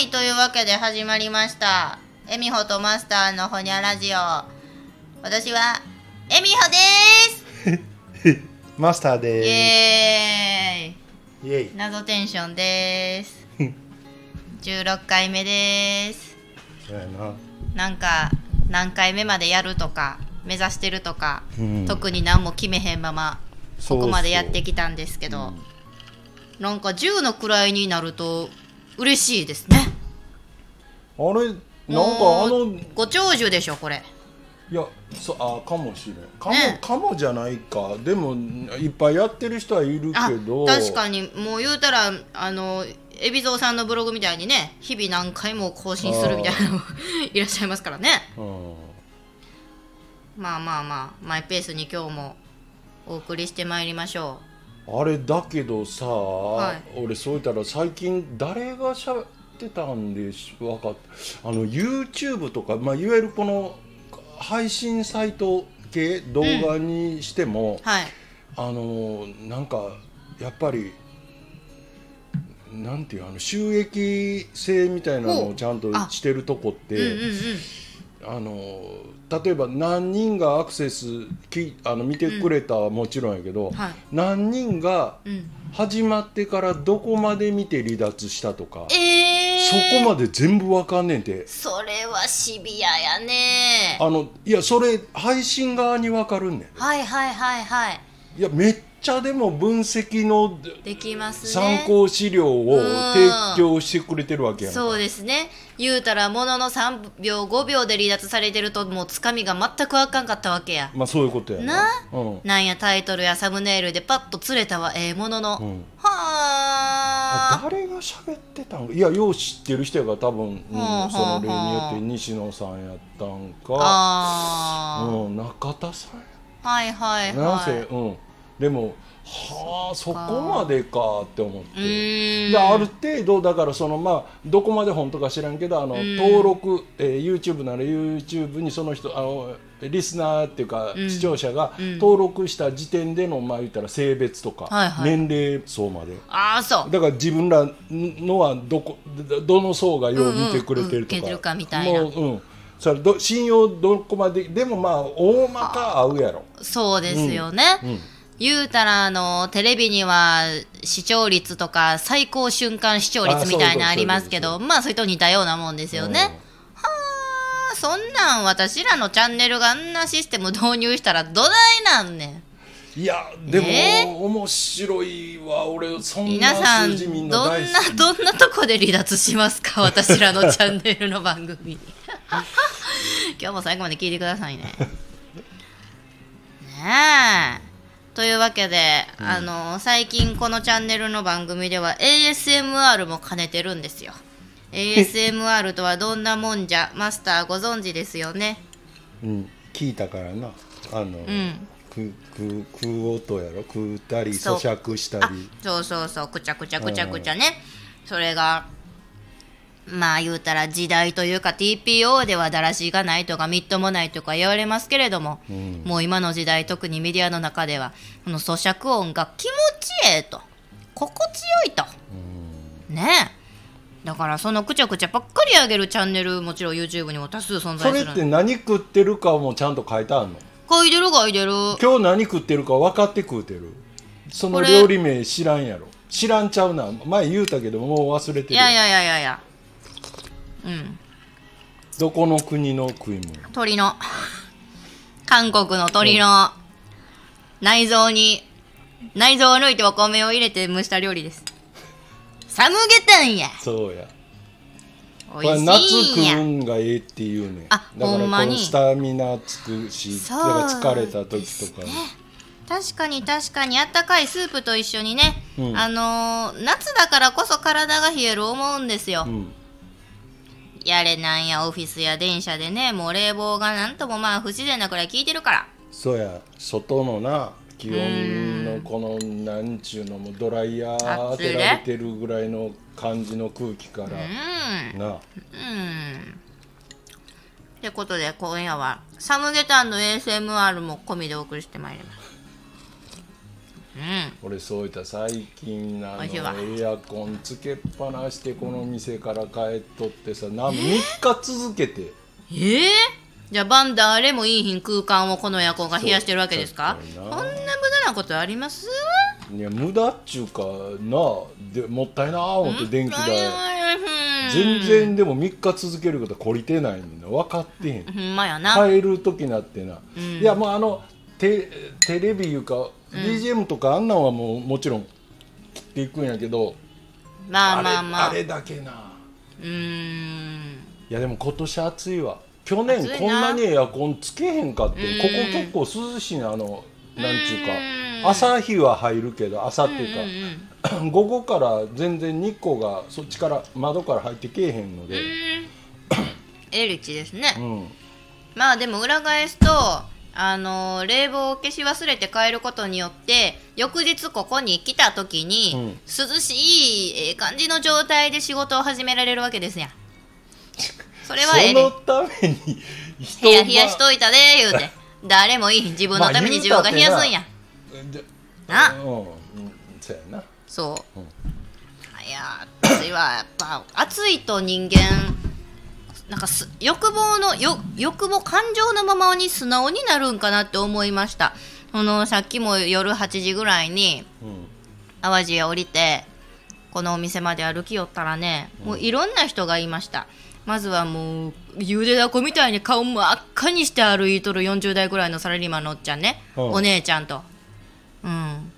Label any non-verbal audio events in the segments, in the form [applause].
はいというわけで始まりました。えみほとマスターのほにゃラジオ。私はえみほです。[laughs] マスターイでエーイ。す。イエイ。謎テンションです。[laughs] 16回目です。そうやな。なんか何回目までやるとか目指してるとか、うん。特に何も決めへんままここまでやってきたんですけど。なんか10の位になると嬉しいですねあれ、なんかあの、ご長寿でしょこれいや、そあ、かもしれん。かも、ねかもじゃないか。でも、いっぱいやってる人はいるあけど。確かにもう言うたらあの海老蔵さんのブログみたいにね日々何回も更新するみたいなのもいらっしゃいますからねうん。まあまあまあマイペースに今日もお送りしてまいりましょあれだけどさ、い。俺そう言ったら最近誰がしゃべってたんでしわかっあの YouTube とか、まあ、いわゆるこの配信サイト系動画にしても、うはい。あのなんかやっぱりなんていうあの収益性みたいなのをちゃんとあ。してるとこって、うんうんうんあの例えば何人がアクセスきあの見てくれたはもちろんやけど、はい。何人がうん。始まってからどこまで見て離脱したとか、えー、そこまで全部わかんねんて。それはシビアやね。あのいやそれ配信側にわかるんねはいはいはいはい。んいやめっちゃでも分析のできますね。参考資料をうん提供してくれてるわけやんか。そうですね。言うたらものの3秒5秒で離脱されてるともうつかみが全くあかんかったわけや。まあそういうことやな。な？うん。なんやタイトルやサムネイルでパッと釣れたはええものの、うん。はあ誰が喋ってたん？かいやよう知ってる人やから多分、うんその例によって西野さんやったんか、うん、中田さんや。はいはいなんせ、はいうんでもはあそこまでかって思って。である程度だからそのまあどこまで本当か知らんけどあのん。登録、えー YouTube なら YouTube にその人あのリスナーっていうか、ん。視聴者がん。登録した時点でのまあ言ったら性別とか、はいはい。年齢層まで。ああそう。だから自分らのはどこどどの層がよう見てくれてるとか、うんうんかみたいな。もううん。それど信用どこまででもまあ大まか合うやろ。そうですよね、うん言うたらあのテレビには視聴率とか最高瞬間視聴率みたいなのありますけどまあそれと似たようなもんですよね、はあそんなん私らのチャンネルがあんなシステム導入したらどないなんねん。いやでも、ね？面白いわ俺そんな皆さんどなんなどんなとこで離脱しますか？[laughs] 私らのチャンネルの番組 [laughs] 今日も最後まで聞いてくださいね。ねえというわけで、あの最近このチャンネルの番組では ASMR も兼ねてるんですよ。ASMR とはどんなもんじゃマスターご存知ですよね。うん、聞いたからな。あの、ん。くく食う音やろ？食ったりそう。咀嚼したありそうそうそう。くちゃくちゃくちゃくちゃね。それがまあ言うたら時代というか TPO ではだらしがないとかみっともないとか言われますけれども、ん。もう今の時代特にメディアの中ではこの咀嚼音が気持ちええと。心地よいと、ねえ。だからそのくちゃくちゃばっかり上げるチャンネルもちろん YouTube にも多数存在それするって何食ってるかもちゃんと書いてあるの？書いてる書いてる。今日何食ってるか分かって食うてる？その料理名知らんやろ。知らんちゃうな。前言うたけどもう忘れてるいやいやいやいやうん。どこの国の食い物？鳥の。韓国の鶏の。内臓に内臓を抜いてお米を入れて蒸した料理です。サムゲタンや。そうや。こ美味れ夏しいんうんがええっていうねあだからこほんまに。のスタミナつくしそうだから疲れた時とか確かに確かに。あったかいスープと一緒にね、うん。あのー夏だからこそ体が冷える思うんですよ、うんやれなんやオフィスや電車でねもう冷房がなんともまあ不自然なくらい効いてるから。そうや。外のな気温のこのなんちゅうのもドライヤー当てられてるぐらいの感じの空気から。うん。な。うん。ってことで今夜はサムゲタンの ASMR も込みでお送りしてまいります。うん。俺そういった最近あのエアコンつけっぱなしてこの店から帰っとってさなん3日続けて。ええじゃあバン誰もいい品空間をこのエアコンが冷やしてるわけですか？こんな。無駄なことあります？いや無駄っちゅうかなあでもったいなあ思って電気代。全然でも3日続けることは懲りてないんだ分かってへん。ほんまやな、帰る時なってな、うん。いやもうあのテテレビいうか、BGM とかあんなんはもうもちろん切っていくんやけど、まあまあまあ。あれあれだけな。うーん。いやでも今年暑いわ。去年こんなにエアコンつけへんかってうん。ここ結構涼しいなあのなんちゅうか。うん朝日は入るけど朝っていうか、うんうん [clears throat] 午後から全然日光がそっちから窓から入ってけえへんので、うん。エリチですね、うん。まあでも裏返すとあの冷房を消し忘れて帰ることによって翌日ここに来た時に、うん。涼しいええ感じの状態で仕事を始められるわけですやん。それはええねん。そのために屋冷やしといたで言うて。誰もいい。自分のために自分が冷やすん。や、でな。うん。うんそうやな。そう、うんいや暑いはやっぱ暑いと人間なんかす欲望のよ欲望感情のままに素直になるんかなって思いました。このさっきも夜8時ぐらいにうん。淡路へ降りてこのお店まで歩きよったらねもういろんな人がいました。まずはもうゆでだこみたいに顔真っ赤にして歩いとる40代ぐらいのサラリーマンのおっちゃんね、うん。お姉ちゃんと。うん。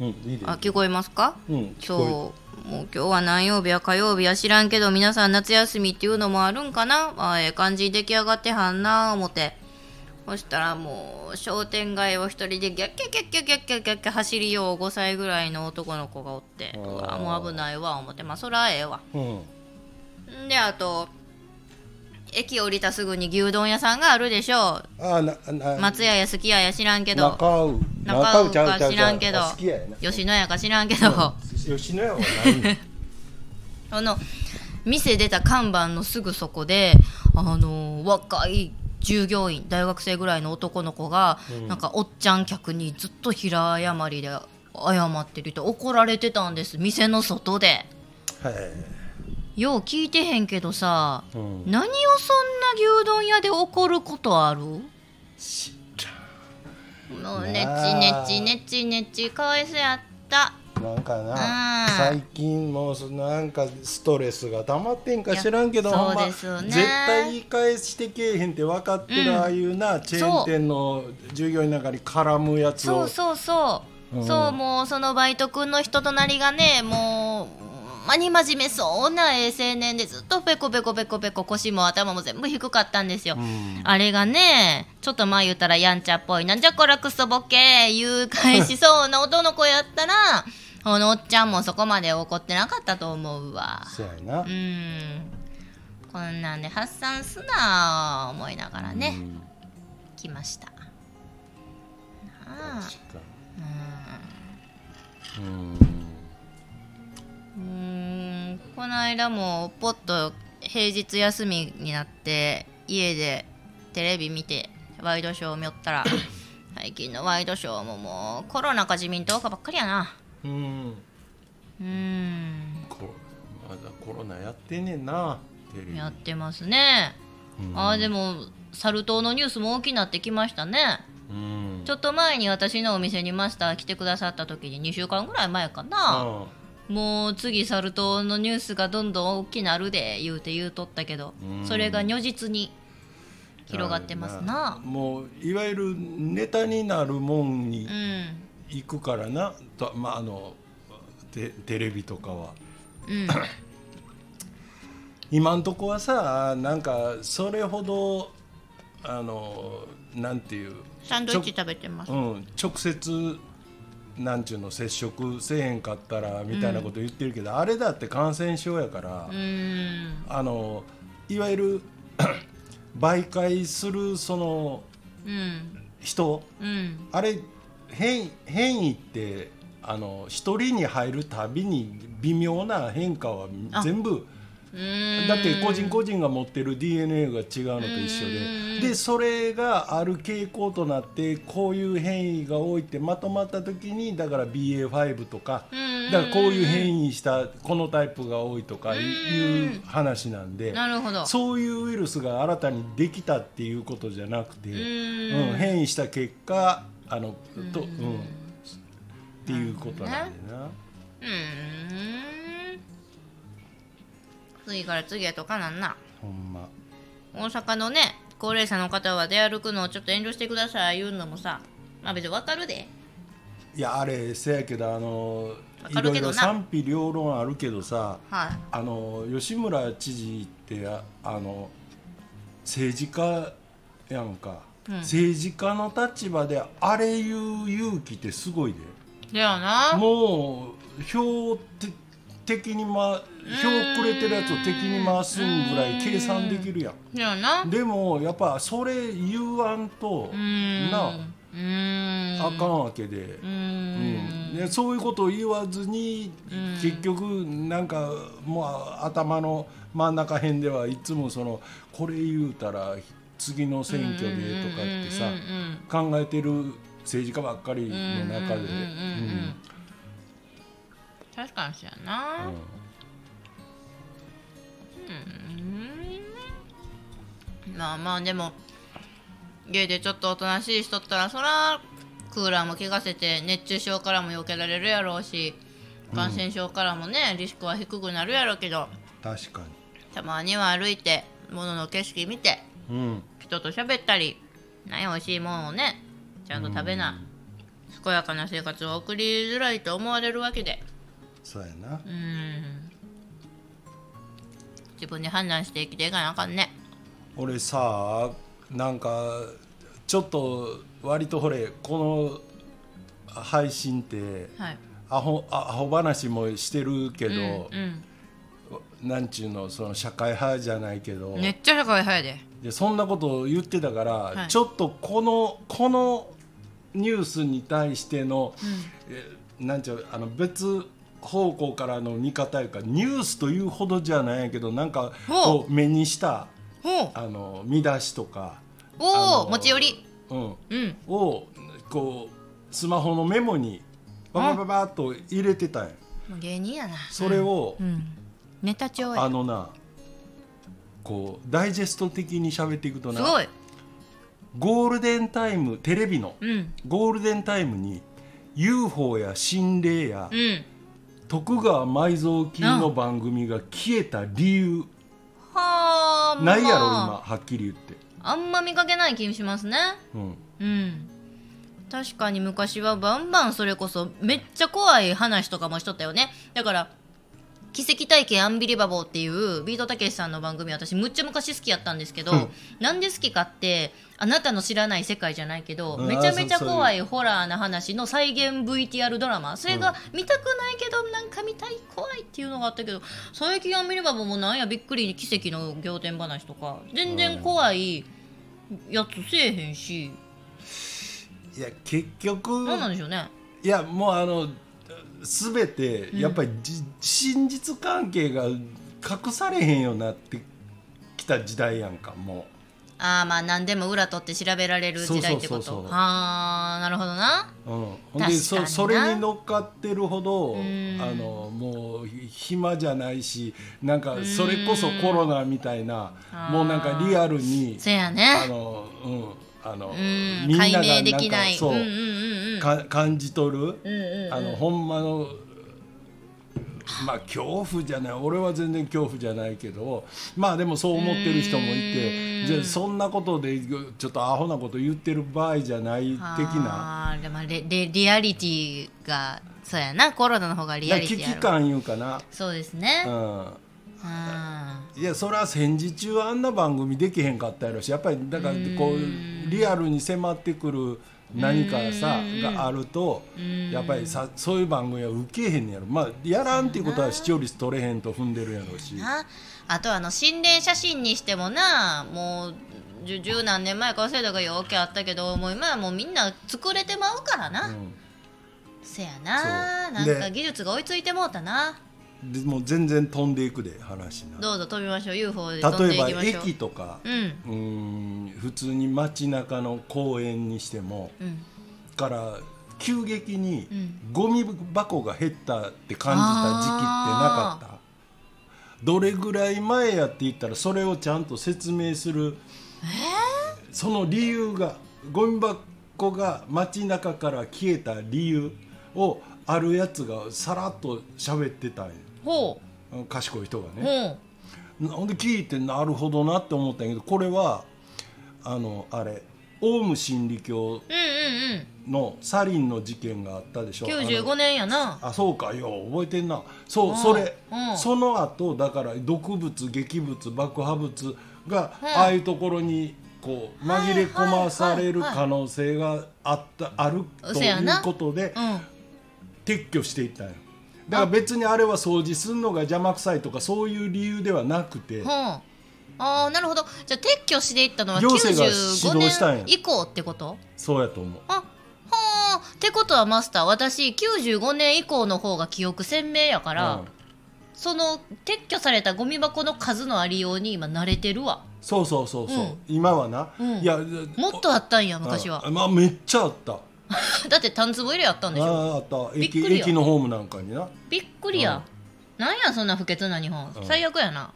うんいいであ聞こえますか？うんそうもう今日は何曜日や火曜日や知らんけど皆さん夏休みっていうのもあるんかな、まあ、ええ感じに出来上がってはんな思って。そしたらもう商店街を一人でギャッキャッギャッギャッギャッギャッャャ走りよう5歳ぐらいの男の子がおってうわもう危ないわ思ってまあそらええわ、うん、であと駅降りたすぐに牛丼屋さんがあるでしょうあなな松屋やすき屋や知らんけど中尾中尾か知らんけど吉野家か知らんけど、吉野家はないねあの店出た看板のすぐそこであの若い従業員大学生ぐらいの男の子が、うん。なんかおっちゃん客にずっと平謝りで謝ってるって怒られてたんです。店の外で。はい。よう聞いてへんけどさうん。何をそんな牛丼屋で怒ることある？も知うねちねちねちねちかわいそうやったなんかうんな最近もうそなんかストレスが溜まってんか知らんけどいやほんま絶対言い返してけえへんって分かってる、うんああいうなチェーン店の従業員の中に絡むやつを。そうそうそう、うん。そうもうそのバイト君の人となりがねもうまに真面目そうなええ青年でずっとペコペコペコペコ腰も頭も全部低かったんですよ、うん。あれがねちょっと前言ったらやんちゃっぽいなんじゃこらクソボケ言う返しそうな男の子やったらこのおっちゃんもそこまで怒ってなかったと思うわ。そうやな、うん。こんなんで発散すな思いながらね、うん来ました。なあうんに。うん。うーん。この間もポッと平日休みになって家でテレビ見てワイドショーを見よったら [laughs] 最近のワイドショーももうコロナか自民党かばっかりやなうん。うーん。こまだコロナやってんねんなテレビ。やってますね、うん。あーでもサル痘のニュースも大きくなってきましたね。うん。ちょっと前に私のお店にマスター来てくださった時に2週間ぐらい前かな、うんもう次サル痘のニュースがどんどん大きなるで言うて言うとったけどうん。それが如実に広がってますな。もういわゆるネタになるもんにうん行くからな、とまああのテテレビとかは。うん。[coughs] 今んとこはさなんかそれほどあのなんていうサンドイッチ食べてます。うん、直接なんちゅうの接触せえへんかったらみたいなこと言ってるけど、あれだって感染症やから、うん。あのいわゆる [coughs] 媒介するそのうん。人？うん。あれ変変異ってあの一人に入るたびに微妙な変化はあ全部だって個人個人が持ってる DNA が違うのと一緒うん。ででそれがある傾向となってこういう変異が多いってまとまった時にだから BA.5 とかうん。だからこういう変異したこのタイプが多いとかいう話なんで。なるほど。そういうウイルスが新たにできたっていうことじゃなくて、ううんん変異した結果あのと、うん、っていうことなんでな。うーん。次から次へとかなんな。ほんま。大阪のね高齢者の方は出歩くのをちょっと遠慮してください。言うのもさまあ別にわかるで。いやあれせやけどあのわいろいろ賛否両論あるけどさはい。あの吉村知事ってああの政治家やんか、うん。政治家の立場であれ言う勇気ってすごいで。だよな。もう票て敵に、ま、票くれてるやつを敵に回すんぐらい計算できるやん。だよな。でもやっぱそれ言わんとなあかんわけで。うん。そういうことを言わずに、うん。結局なんかもう頭の真ん中辺ではいつもそのこれ言うたら次の選挙でとかってさうんうん考えてる政治家ばっかりの中で。うんうんうんうんうん。確かにそうやな。うん。うんまあまあでも家でちょっとおとなしいしとったらそらクーラーも効かせて熱中症からも避けられるやろうし感染症からもね、リスクは低くなるやろうけど。確かたまには歩いて物の景色見てにうん。人と喋ったり何美味しいもんをねちゃんと食べな、健やかな生活を送りづらいと思われるわけで。そうやな。うん。自分で判断して生きていかなあかんね。俺さなんかちょっと割とほれこの配信ってはい。アホあアホ話もしてるけど、うんなんちゅうのその社会派じゃないけど、うん、めっちゃ社会派やででそんなことを言ってたから、い。ちょっとこのこのニュースに対しての、えなんちゅうあの別方向からの見方いうかニュースというほどじゃないけどなんかほこう目にしたあの見出しとか、お持ち寄り。うん、うん。をこうスマホのメモにババババッと入れてたんや。芸人やな。それを、うん。ネタ帳や。あのなこうダイジェスト的に喋っていくとなすごい。ゴールデンタイムテレビのうん。ゴールデンタイムに UFO や心霊やうん。徳川埋蔵金の番組が消えた理由。はあないやろまあ今はっきり言って、あんま見かけない気もしますね。うん、うん。確かに昔はバンバンそれこそめっちゃ怖い話とかもしとったよね。だから奇跡体験アンビリバボーっていうビートたけしさんの番組私むっちゃ昔好きやったんですけど、うん。なんで好きかってあなたの知らない世界じゃないけど、うん。めちゃめちゃ怖いホラーな話の再現 VTR ドラマ。それが見たくないけどなんか見たい怖いっていうのがあったけど最近アンビリバボーもなんやびっくり奇跡の仰天話とか。全然怖いやつせえへんし、いや結局なんなんでしょうね。いやもうあの全てやっぱりじ、真実関係が隠されへんようになってきた時代やんかもああまあ何でも裏取って調べられる時代ってこと。そうそうそうそう。はあなるほどな。う、うん、ほん確かにでそそれに乗っかってるほどん。あのもうひ暇じゃないしなんかそれこそコロナみたいなもうなんかリアルにせやあねの、うん、あのうん。みんなが解明できない。そう、うんうんうんうん。か感じ取る、うんうんうん。あのほんまのまあ恐怖じゃない。俺は全然恐怖じゃないけどまあでもそう思ってる人もいてじゃあそんなことでちょっとアホなこと言ってる場合じゃない的な。あーでもレレリアリティがそうやな。コロナの方がリアリテ危機ィやろ感いうかな、そうですね。うん、うんいやそれは戦時中あんな番組できへんかったやろしやっぱりだからこうリアルに迫ってくる何かさがあるとやっぱりさそういう番組は受けへんねやろ。まあやらんっていうことは視聴率取れへんと踏んでるやろうし。なあとあの心霊写真にしてもなもう十十何年前か忘れたがよけあったけどもう今はもうみんな作れてまうからな、うん。せやななんでか技術が追いついてもうたなでもう全然飛んでいくで話などうぞ飛びましょう。UFO で飛んで例えばいきましょう。駅とかうん。うーん普通に街中の公園にしてもうん。から急激にうん。ゴミ箱が減ったって感じた時期ってなかった？どれぐらい前やって言ったらそれをちゃんと説明する。その理由がゴミ箱が街中から消えた理由をあるやつがさらっと喋ってたんよほ賢い人がうね。ほんで聞いてなるほどなって思ったんやけどこれはあのあれオウム真理教うんうんうんのサリンの事件があったでしょ？95年やな。あそうかよう覚えてんな。そううんそれうん。その後だから毒物劇物爆破物がうん。ああいうところにこう紛れ込まされる可能性があったあるということでうん。撤去していったんよだから別にあれは掃除するのが邪魔くさいとかそういう理由ではなくて。ああなるほど。じゃあ撤去していったのは行政が95指導したんや。年以降ってこと？そうやと思う。あはあってことはマスター私95年以降の方が記憶鮮明やから、うん。その撤去されたゴミ箱の数のありように今慣れてるわ。そうそうそうそう、うん。今はな、うん。いやもっとあったんや昔は。あまあめっちゃあった [laughs] だってタン壺入れやったんでしょ？あああった。駅駅のホームなんかにな。びっくりや、なんやそんな不潔な日本、うん。最悪やな。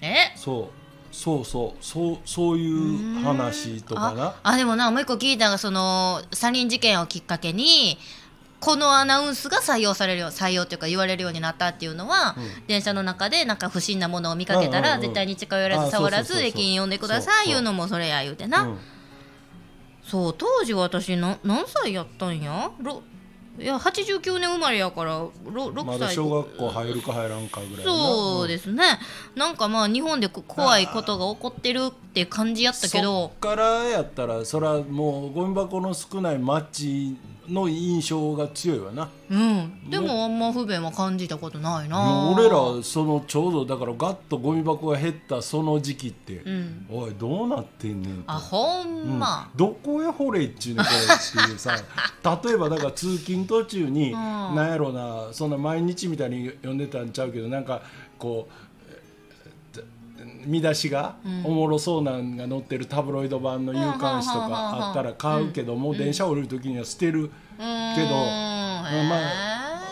え？そう。そうそう。そうそういう話とかな。ああでもなもう一個聞いたのがそのサリン事件をきっかけにこのアナウンスが採用されるよ採用っていうか言われるようになったっていうのは、うん。電車の中でなんか不審なものを見かけたら、うんうんうん。絶対に近寄らあず触らず駅に呼んでくださいいうのもそれや言うてな、うんそう当時私な何歳やったんや？ろいや89年生まれやからろ6歳。まだ小学校入るか入らんかぐらいそうですね、なんかまあ日本でこ怖いことが起こってるって感じやったけそどっからやったらそれはもうゴミ箱の少ない街の印象が強いわな。うん。でもあんま不便は感じたことないな。俺らそのちょうどだからガッとゴミ箱が減ったその時期って、うん。おいどうなってんねんと。あほんうん。ま、どこへ掘れっちゅうねんこれっていうさ [laughs] 例えばだから通勤途中に、ん。なんやろうなそんな毎日みたいに読んでたんちゃうけどなんかこうえ見出しがうん。おもろそうなんが載ってるタブロイド版の夕刊誌とかあったら買うけどもう電車降りる時には捨てるけどへま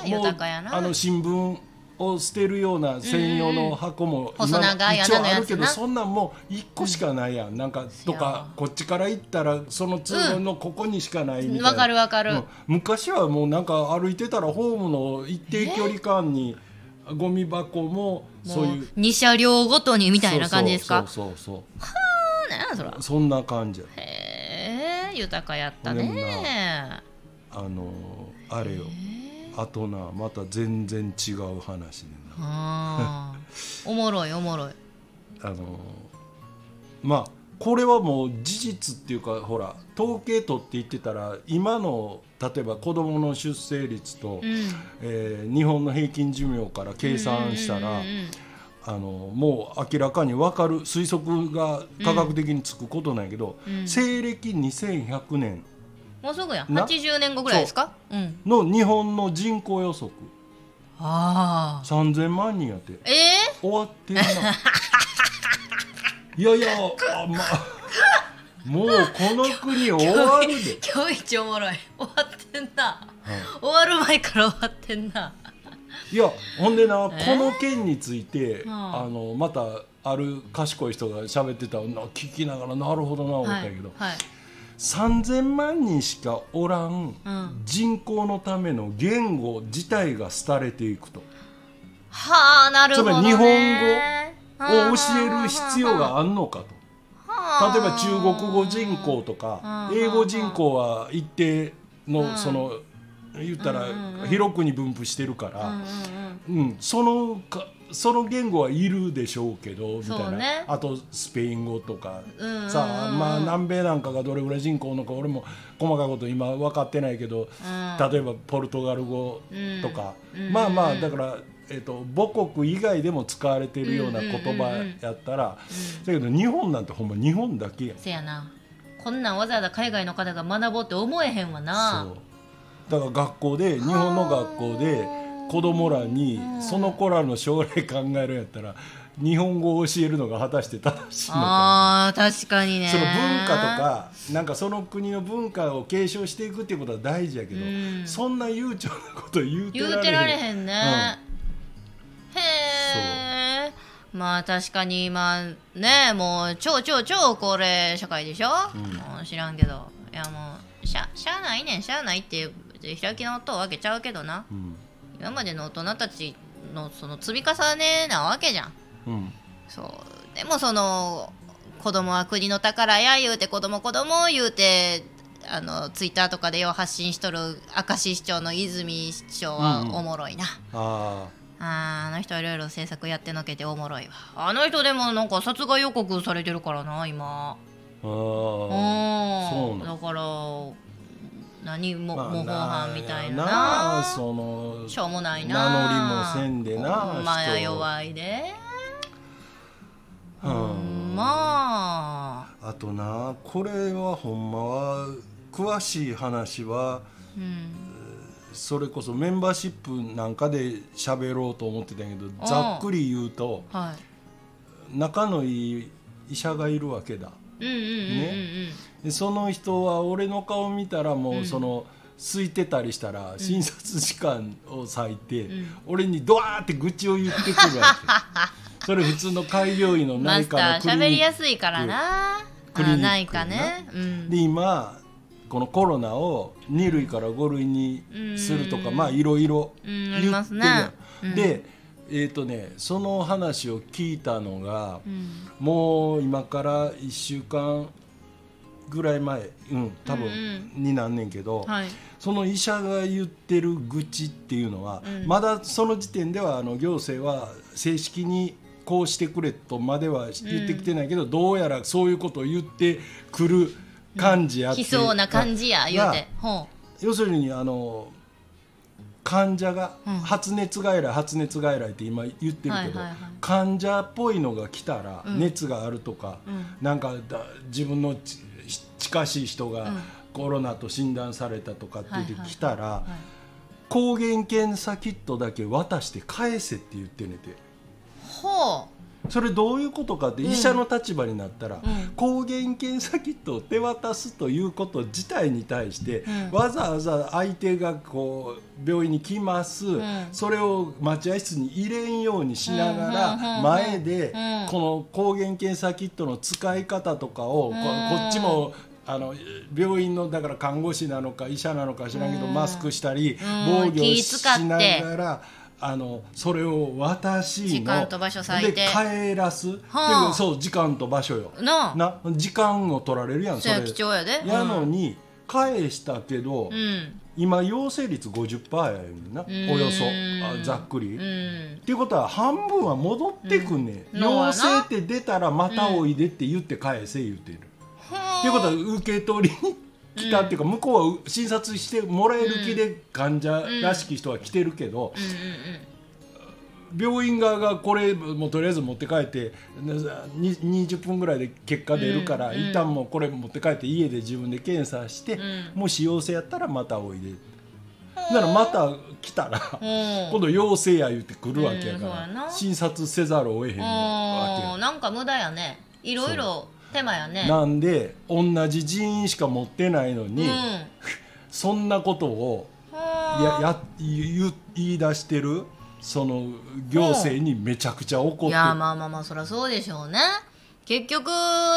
ーもうあの新聞を捨てるような専用の箱も一応あるけどそんなんもう1個しかないやん。なんかとかこっちから行ったらその通路のここにしかないみたいな。わかるわかる。うん。昔はもうなんか歩いてたらホームの一定距離感にゴミ箱もそういう。2車両ごとにみたいな感じですか？そうそうそう何やそら。そんな感じ。やへえ豊かやったね。あのあれよ。あとなまた全然違う話でな。おもろいおもろい。[laughs] あのまあこれはもう事実っていうかほら統計取って言ってたら今の例えば子どもの出生率と、うん。えー日本の平均寿命から計算したら、あのもう明らかに分かる推測が科学的につくことなんやけど、うん。西暦2100年もうすぐや。な？80年後ぐらいですか？う。ん。の日本の人口予測。ああ3000万人やって。ええ終わってんな [laughs] いやいやあ、まあ、もうこの国終わるで、今日一おもろい。終わってんな。はい。終わる前から終わってんな。いやほんでな、えこの件について、うん。あのまたある賢い人が喋ってたの聞きながらなるほどな思ったけど、はい3,000万人しかおらんうん。人口のための言語自体が廃れていくと。はあなるほど、ね、つまり日本を教える必要があんのかと。例えば中国語人口とかうん。英語人口は一定うん。のその言ったらうん広くに分布してるかうんら、うん。そのかその言語はいるでしょうけどみたいな、ね。あとスペイン語とか、うん。うんさあまあ南米なんかがどれぐらい人口のか俺も細かいこと今分かってないけど、うん。例えばポルトガル語とか、うん。まあまうんあだから、えっと母国以外でも使われてるような言葉やったら、だけど日本なんてほんま日本だけやん。せやな。こんなんわざわざ海外の方が学ぼうって思えへんわな。そう。だから学校で日本の学校で子供らにその子らの将来考えるんやったら日本語を教えるのが果たして正しいのか。あー確かにね。その文化とかなんかその国の文化を継承していくっていうことは大事やけど、うん。そんな悠長なこと言うてられへん。言うてられへんね、へえまあ確かにまあねもう超超超高齢社会でしょ、もう知らんけど。いやもうしゃしゃあないねん。しゃあないっていう開き直っとうわけちゃうけどな。うん。今までの大人たちのその積み重ねなわけじゃん。うん。そう。でもその子供は国の宝や言うて子供子供言うてあのツイッターとかでよう発信しとる明石市長の泉市長はおもろいな、ああーあの人いろいろ政策やってのけておもろいわ。あの人でもなんか殺害予告されてるからな今。ー。あうーそうなんんだから何もまあ模倣犯みたいなな。そのしょうもないな。名乗りもせんでなまや人弱いで。うん。ま。ああとなこれはほんまは詳しい話はうんそれこそメンバーシップなんかで喋ろうと思ってたんやけどあざっくり言うとはい。仲のいい医者がいるわけだ。うんうんうんうんうん。でその人は俺の顔見たらもうその、空いてたりしたら診察時間を割いて、ん。俺にドワーって愚痴を言ってくるわけ。[laughs] それ普通の開業医のマ内科のクリニッ喋りやすいからな。クリニックあないかね。うん。クで今このコロナを2類から5類にするとかまあいろいろうん言ってるね。うん。でえっ、とねその話を聞いたのが、うん。もう今から1週間ぐらい前うん多分うん。になんねんけど、はい。その医者が言ってる愚痴っていうのは、うん。まだその時点ではあの行政は正式にこうしてくれとまでは言ってきてないけど、どうやらそういうことを言ってくる感じやな感じや言うて。要するにあの患者がうん。発熱外来、発熱外来って今言ってるけど、患者っぽいのが来たら、うん。熱があるとか、うん。なんかだ自分のち近しい人がうん。コロナと診断されたとかって来たら、はい。抗原検査キットだけ渡して返せって言ってねて。ほそれどういうことかって、うん医者の立場になったら、うん。抗原検査キットを手渡すということ自体に対して、うん。わざわざ相手がこう病院に来ます、ん。それを待合室に入れんようにしながらうん。前でうん。この抗原検査キットの使い方とかをここっちもあの病院のだから看護師なのか医者なのか知らんけどうん。マスクしたりん。防御気しながら。あのそれを渡しの時間と場所帰らす、はあ。でそう時間と場所よ。うなあ。な時間を取られるやんそれ貴重やで。やのに返したけど、うん。今陽性率50%やねんな。うん。およそ。あざっくり、うっんていうことは半分は戻ってくんねん、うん。陽性って出たらまたおいでって言って返せ言ってる、っていうことは受け取りに来たっていうか、向こうは診察してもらえる気で患者らしき人は来てるけど、病院側がこれもうとりあえず持って帰ってに20分ぐらいで結果出るから、一旦もうこれ持って帰って家で自分で検査して、ん。もし陽性やったらまたおいで。ならまた来たら、うん。今度陽性や言って来るわけやから、診察せざるを得へんわうんなんか無駄やね。いろいろ手間やね。なんで同じ人員しか持ってないのに、うん。そんなことをやや言い出してるその行政にめちゃくちゃ怒って。るいやまあまあまあそりゃそうでしょうね。結局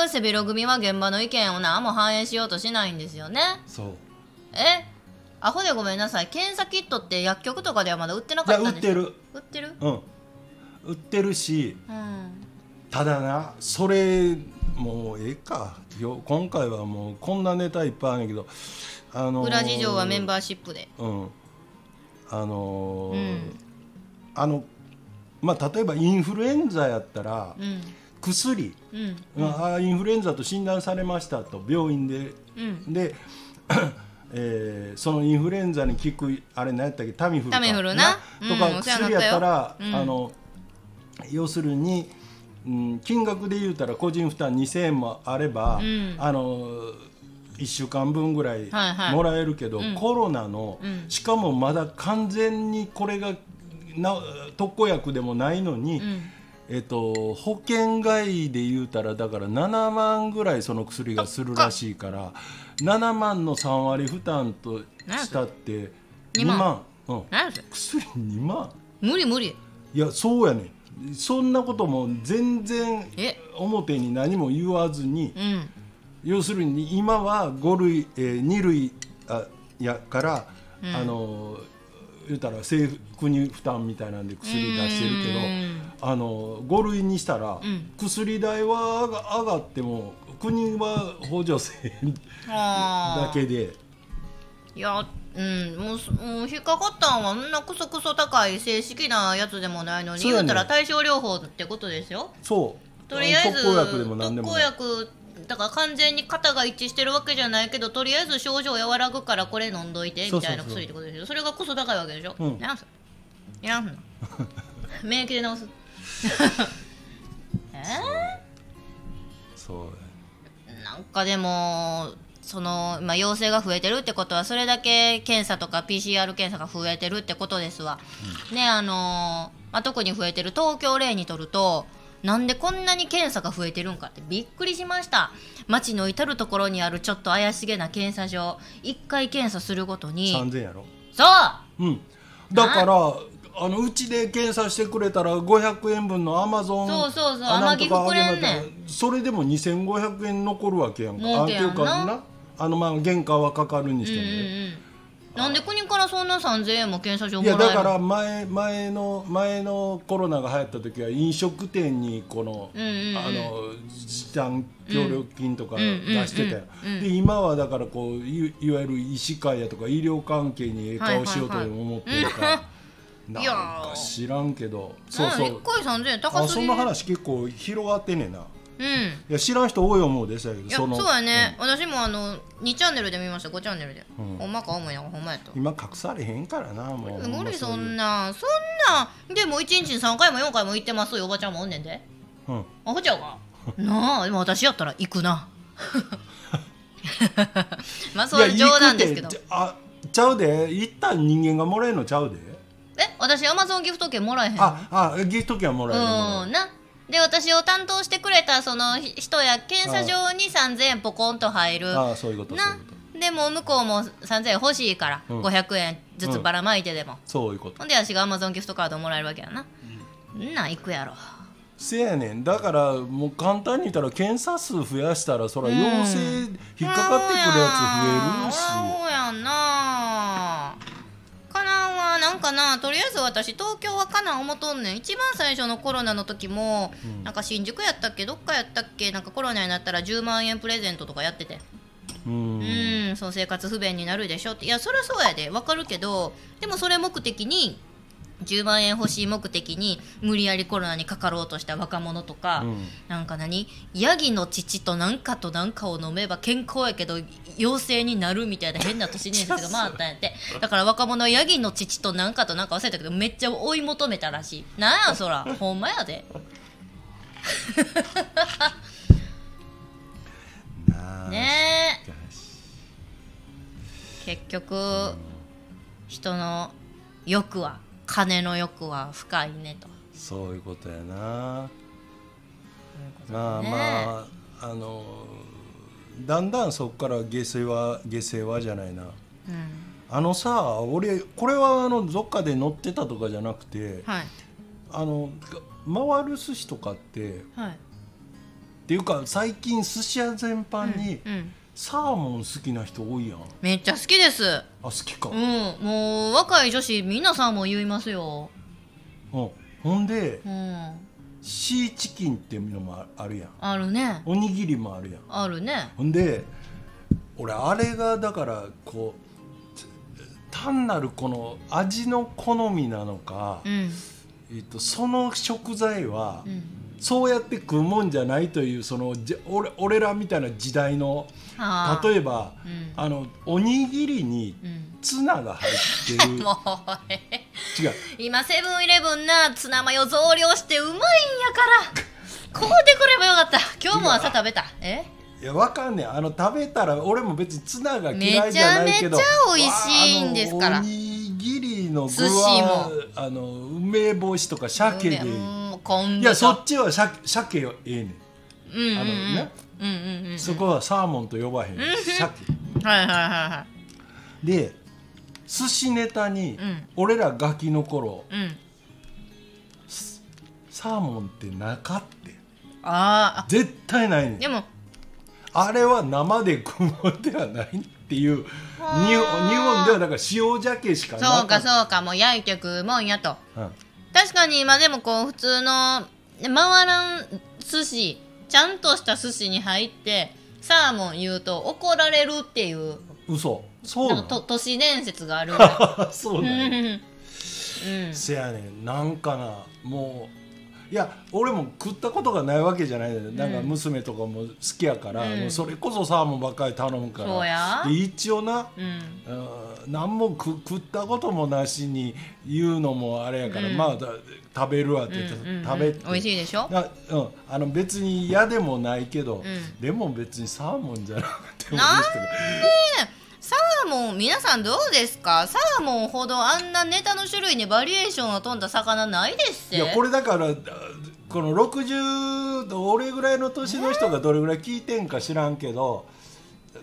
背広組は現場の意見を何も反映しようとしないんですよね。そう。え？アホでごめんなさい。検査キットって薬局とかではまだ売ってなかったんです売ってる。売ってる？うん。売ってるしうんただなそれもうええか。よ今回はもうこんなネタいっぱいあるんやけどあのー裏事情はメンバーシップで。うん。あのーうん。あのまあ例えばインフルエンザやったらうん。薬、うん。あインフルエンザと診断されましたと病院で。うん。で、[coughs] えーそのインフルエンザに効くあれ何やったっけ？タミフルか。タミフルな。とか薬やったら、うん。あの要するに、うん、金額で言うたら個人負担2000円もあれば、うん。あの1週間分ぐらいはいはい。もらえるけど、うん。コロナの、うん。しかもまだ完全にこれがな特効薬でもないのに、うん。えっと、保険外で言うたらだから7万ぐらいその薬がするらしいから7万の3割負担としたって2二万。万、うん、薬2万。無理無理。いやそうやねんそんなことも全然え？表に何も言わずにうん。要するに今は5類、えー、2類あやから、うん。あの言うたら政府国負担みたいなんで薬出してるけどうん。あの5類にしたら、うん。薬代は上がっても国は補助せだけでいやうんもうすもう引っかかったんはそんなクソクソ高い正式なやつでもないのにそうやね言うたら対症療法ってことですよ。そう。とりあえず特効薬でも何でも特効ない薬だから完全に型が一致してるわけじゃないけどとりあえず症状和らぐからこれ飲んどいてそうそうそう。みたいな薬ってことですよ。それがクソ高いわけでしょ、うん。なんすいらんの。[laughs] 免疫で治す。え [laughs] そう。ー、なんかでもその、まあ、陽性が増えてるってことはそれだけ検査とか PCR 検査が増えてるってことですわ、ねあのーまあ、特に増えてる東京例にとるとなんでこんなに検査が増えてるんかってびっくりしました。街の至る所にあるちょっと怪しげな検査場1回検査するごとに。3000やろ。そう！うん。だからあのうちで検査してくれたら500円分のアマゾンそうそうそう。なんとか天城くれんねん。それでも2500円残るわけやんか。あっていうかな？あのまあ原価はかかるにしてもね、うんなんで国からそんな3000円も検査場もらえるいやだから前前の前のコロナが流行った時は飲食店にこの、うんうんうん。あの時短協力金とかうん出してたよ、うんうんうん。で今はだからこういいわゆる医師会やとか医療関係にええ顔しようと思ってるから、[laughs] なんいやかー知らんけど。そうそう。ん、う1回3000円高あそんな話結構広がってんねんな。うんいや知らん人多い思うでしたけどいやそうのやね、私もあの2チャンネルで見ました。5チャンネルで、うん。ほんまか思いながらほんまやと。今隠されへんからなもう無理そほんんな。そんな。でも1日に3回も4回も行ってますよおばちゃんもおんねんで。まうん。あほちゃうか？[laughs] なあでも私やったら行くな。[laughs] まあそういう冗談ですけど。あちゃうで。一旦人間がもらえるのちゃうで。え私アマゾンギフト券もらえへんの？ああギフト券はもらえるもらえるうんなで私を担当してくれたその人や検査場に3000円ポコンと入る。ああそういうことな。でもう向こうも3000円欲しいから、うん。500円ずつばらまいてでも、そういうこと。ほんで私がアマゾンギフトカードもらえるわけやな、うん、なん行くやろ。せやねん。だからもう簡単に言ったら検査数増やしたらそらうん。陽性引っかかってくるやつ増えるし。そうやんなんはなんかなとりあえず私東京はかなん思とんねん。一番最初のコロナの時も、うん。なんか新宿やったっけ？どっかやったっけ？なんかコロナになったら10万円プレゼントとかやってて。うん。うん、その生活不便になるでしょって。いやそりゃそうやで。わかるけどでもそれ目的に10万円欲しい目的に無理やりコロナにかかろうとした若者とか、うん。なんか何？ヤギの乳と何かと何かを飲めば健康やけど陽性になるみたいな変な都市伝説が回ったん [laughs] やって。だから若者はヤギの乳と何かと何か忘れたけどめっちゃ追い求めたらしい。なんやそら。[laughs] ほんまやで。ねえ。結局人の欲は金の欲は深いねと。そういうことやな。ね。まあまああのだんだんそこから下世話下世話じゃないな。うん。あのさ俺これはあのどっかで載ってたとかじゃなくてはい。あの回る寿司とかってはい。っていうか最近寿司屋全般にうんサーモン好きな人多いやん。あめっちゃ好きです。好きか、うんもう若い女子みんなさんも言いますよ。うん。ほんでうん。シーチキンっていうのもあるやん。あるね。おにぎりもあるやん。あるね。ほんで俺あれがだからこう単なるこの味の好みなのか、うん。えっと、その食材はうんそうやって食うもんじゃないというそのじ俺俺らみたいな時代のはあ例えばうん。あのおにぎりにうん。ツナが入ってる。[laughs] もうえ違う。今セブンイレブンなツナマヨ増量してうまいんやから。こうでくればよかった。今日も朝食べた。え？いやわかんねん。あの食べたら俺も別にツナが嫌いじゃないけどめちゃめちゃ美味しいんですから。おにぎりの具はあの梅干しとか鮭で昆布いやそとっちは鮭鮭よええねうんうんうん。んあのね、うんうんうんそこはサーモンと呼ばへん。鮭。はいはいはいはで寿司ネタに、ん。俺らガキの頃いうん。サーモンってなかってあー。絶対ないねん。あでも。あれは生で食うもんではないっていう日本日本ではだから塩鮭しかなかった。そうかそうかもう焼いて食うもんやと。うん確かに今でもこう普通の回らん寿司ちゃんとした寿司に入ってサーモン言うと怒られるっていう嘘。そうななんかと都市伝説がある [laughs] そううなうん。せやねん。なんかなもういや俺も食ったことがないわけじゃない。ねなんか娘とかも好きやから、うん。もうそれこそサーモンばっかり頼むから。そうや。で一応な、うん。うん何も食食ったこともなしに言うのもあれやから、うん。まあだ食べるわって言って、うんうん食べて。美味しいでしょ？なうん、あの別に嫌でもないけど、ん。でも別にサーモンじゃなくてもいいなん人がサーモン皆さんどうですか？サーモンほどあんなネタの種類にバリエーションが飛んだ魚ないです。いやこれだからあこの60俺ぐらいの年の人がどれぐらい聞いてんか知らんけど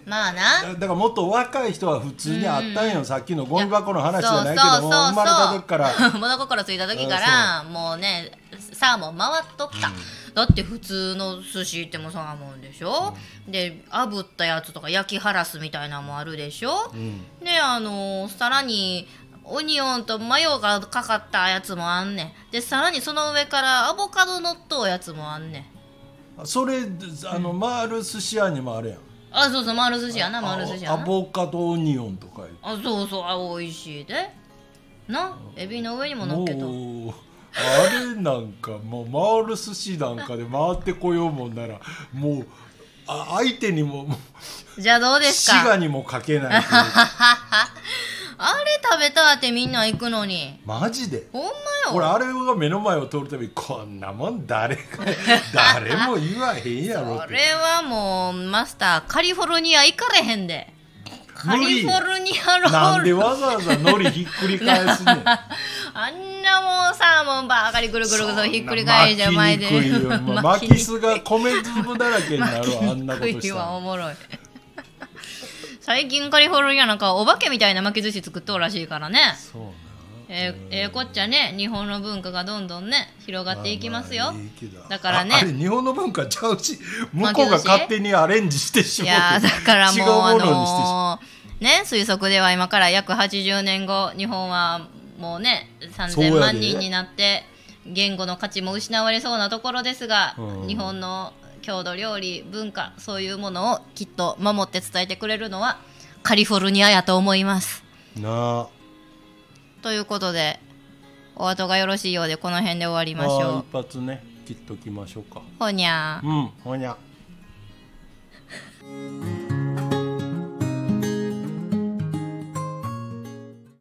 まあな。だからもっと若い人は普通にあったんよ、さっきのゴミ箱の話じゃないけそうそうそう。ども生まれた時から。[laughs] 物心ついた時からもうねサーモン回っとった、だって普通の寿司ってもサーモンでしょ、で炙ったやつとか焼きハラスみたいなのもあるでしょ、ん。であのさらにオニオンとマヨがかかったやつもあんねん。でさらにその上からアボカドのっとうやつもあんねん。それあの回る寿司屋にもあるやん。あそうそう丸寿司やな丸寿司やな。アボカドオニオンとかあそうそうあ美味しいで。なエビの上にも乗っけたあれなんかもう回る寿司なんかで回ってこようもんならもうあ相手にももうじゃあどうですか？滋賀にもかけないというあれ食べたってみんな行くのに。マジで？ほんまよ。俺あれが目の前を通るたびにこんなもん誰か [laughs] 誰も言わへんやろって。それはもうマスターカリフォルニア行かれへんで。カリフォルニアロなんでールわざわざ海苔ひっくり返すねん。[laughs] あんなもうサーモンばっかりぐるぐるぐるひっくり返して前で。巻きすが米粒だらけになるわあんなことしたら。おもろい。最近カリフォルニアなんかお化けみたいな巻き寿司作っとるらしいからね。そうな。えーえーこっちゃね日本の文化がどんどんね広がっていきますよ、まあまあいいだからね。日本の文化ちゃうし向こうが勝手にアレンジしてしいまう。やーだからもうあものにしてしまう。のーね推測では今から約80年後日本はもうね3000そうやで。万人になって言語の価値も失われそうなところですが、うん。日本の郷土料理文化そういうものをきっと守って伝えてくれるのはカリフォルニアやと思います。な。あということでお後がよろしいようでこの辺で終わりましあょー一発ね切っときましょうか。う。ほにゃー。うんほにゃ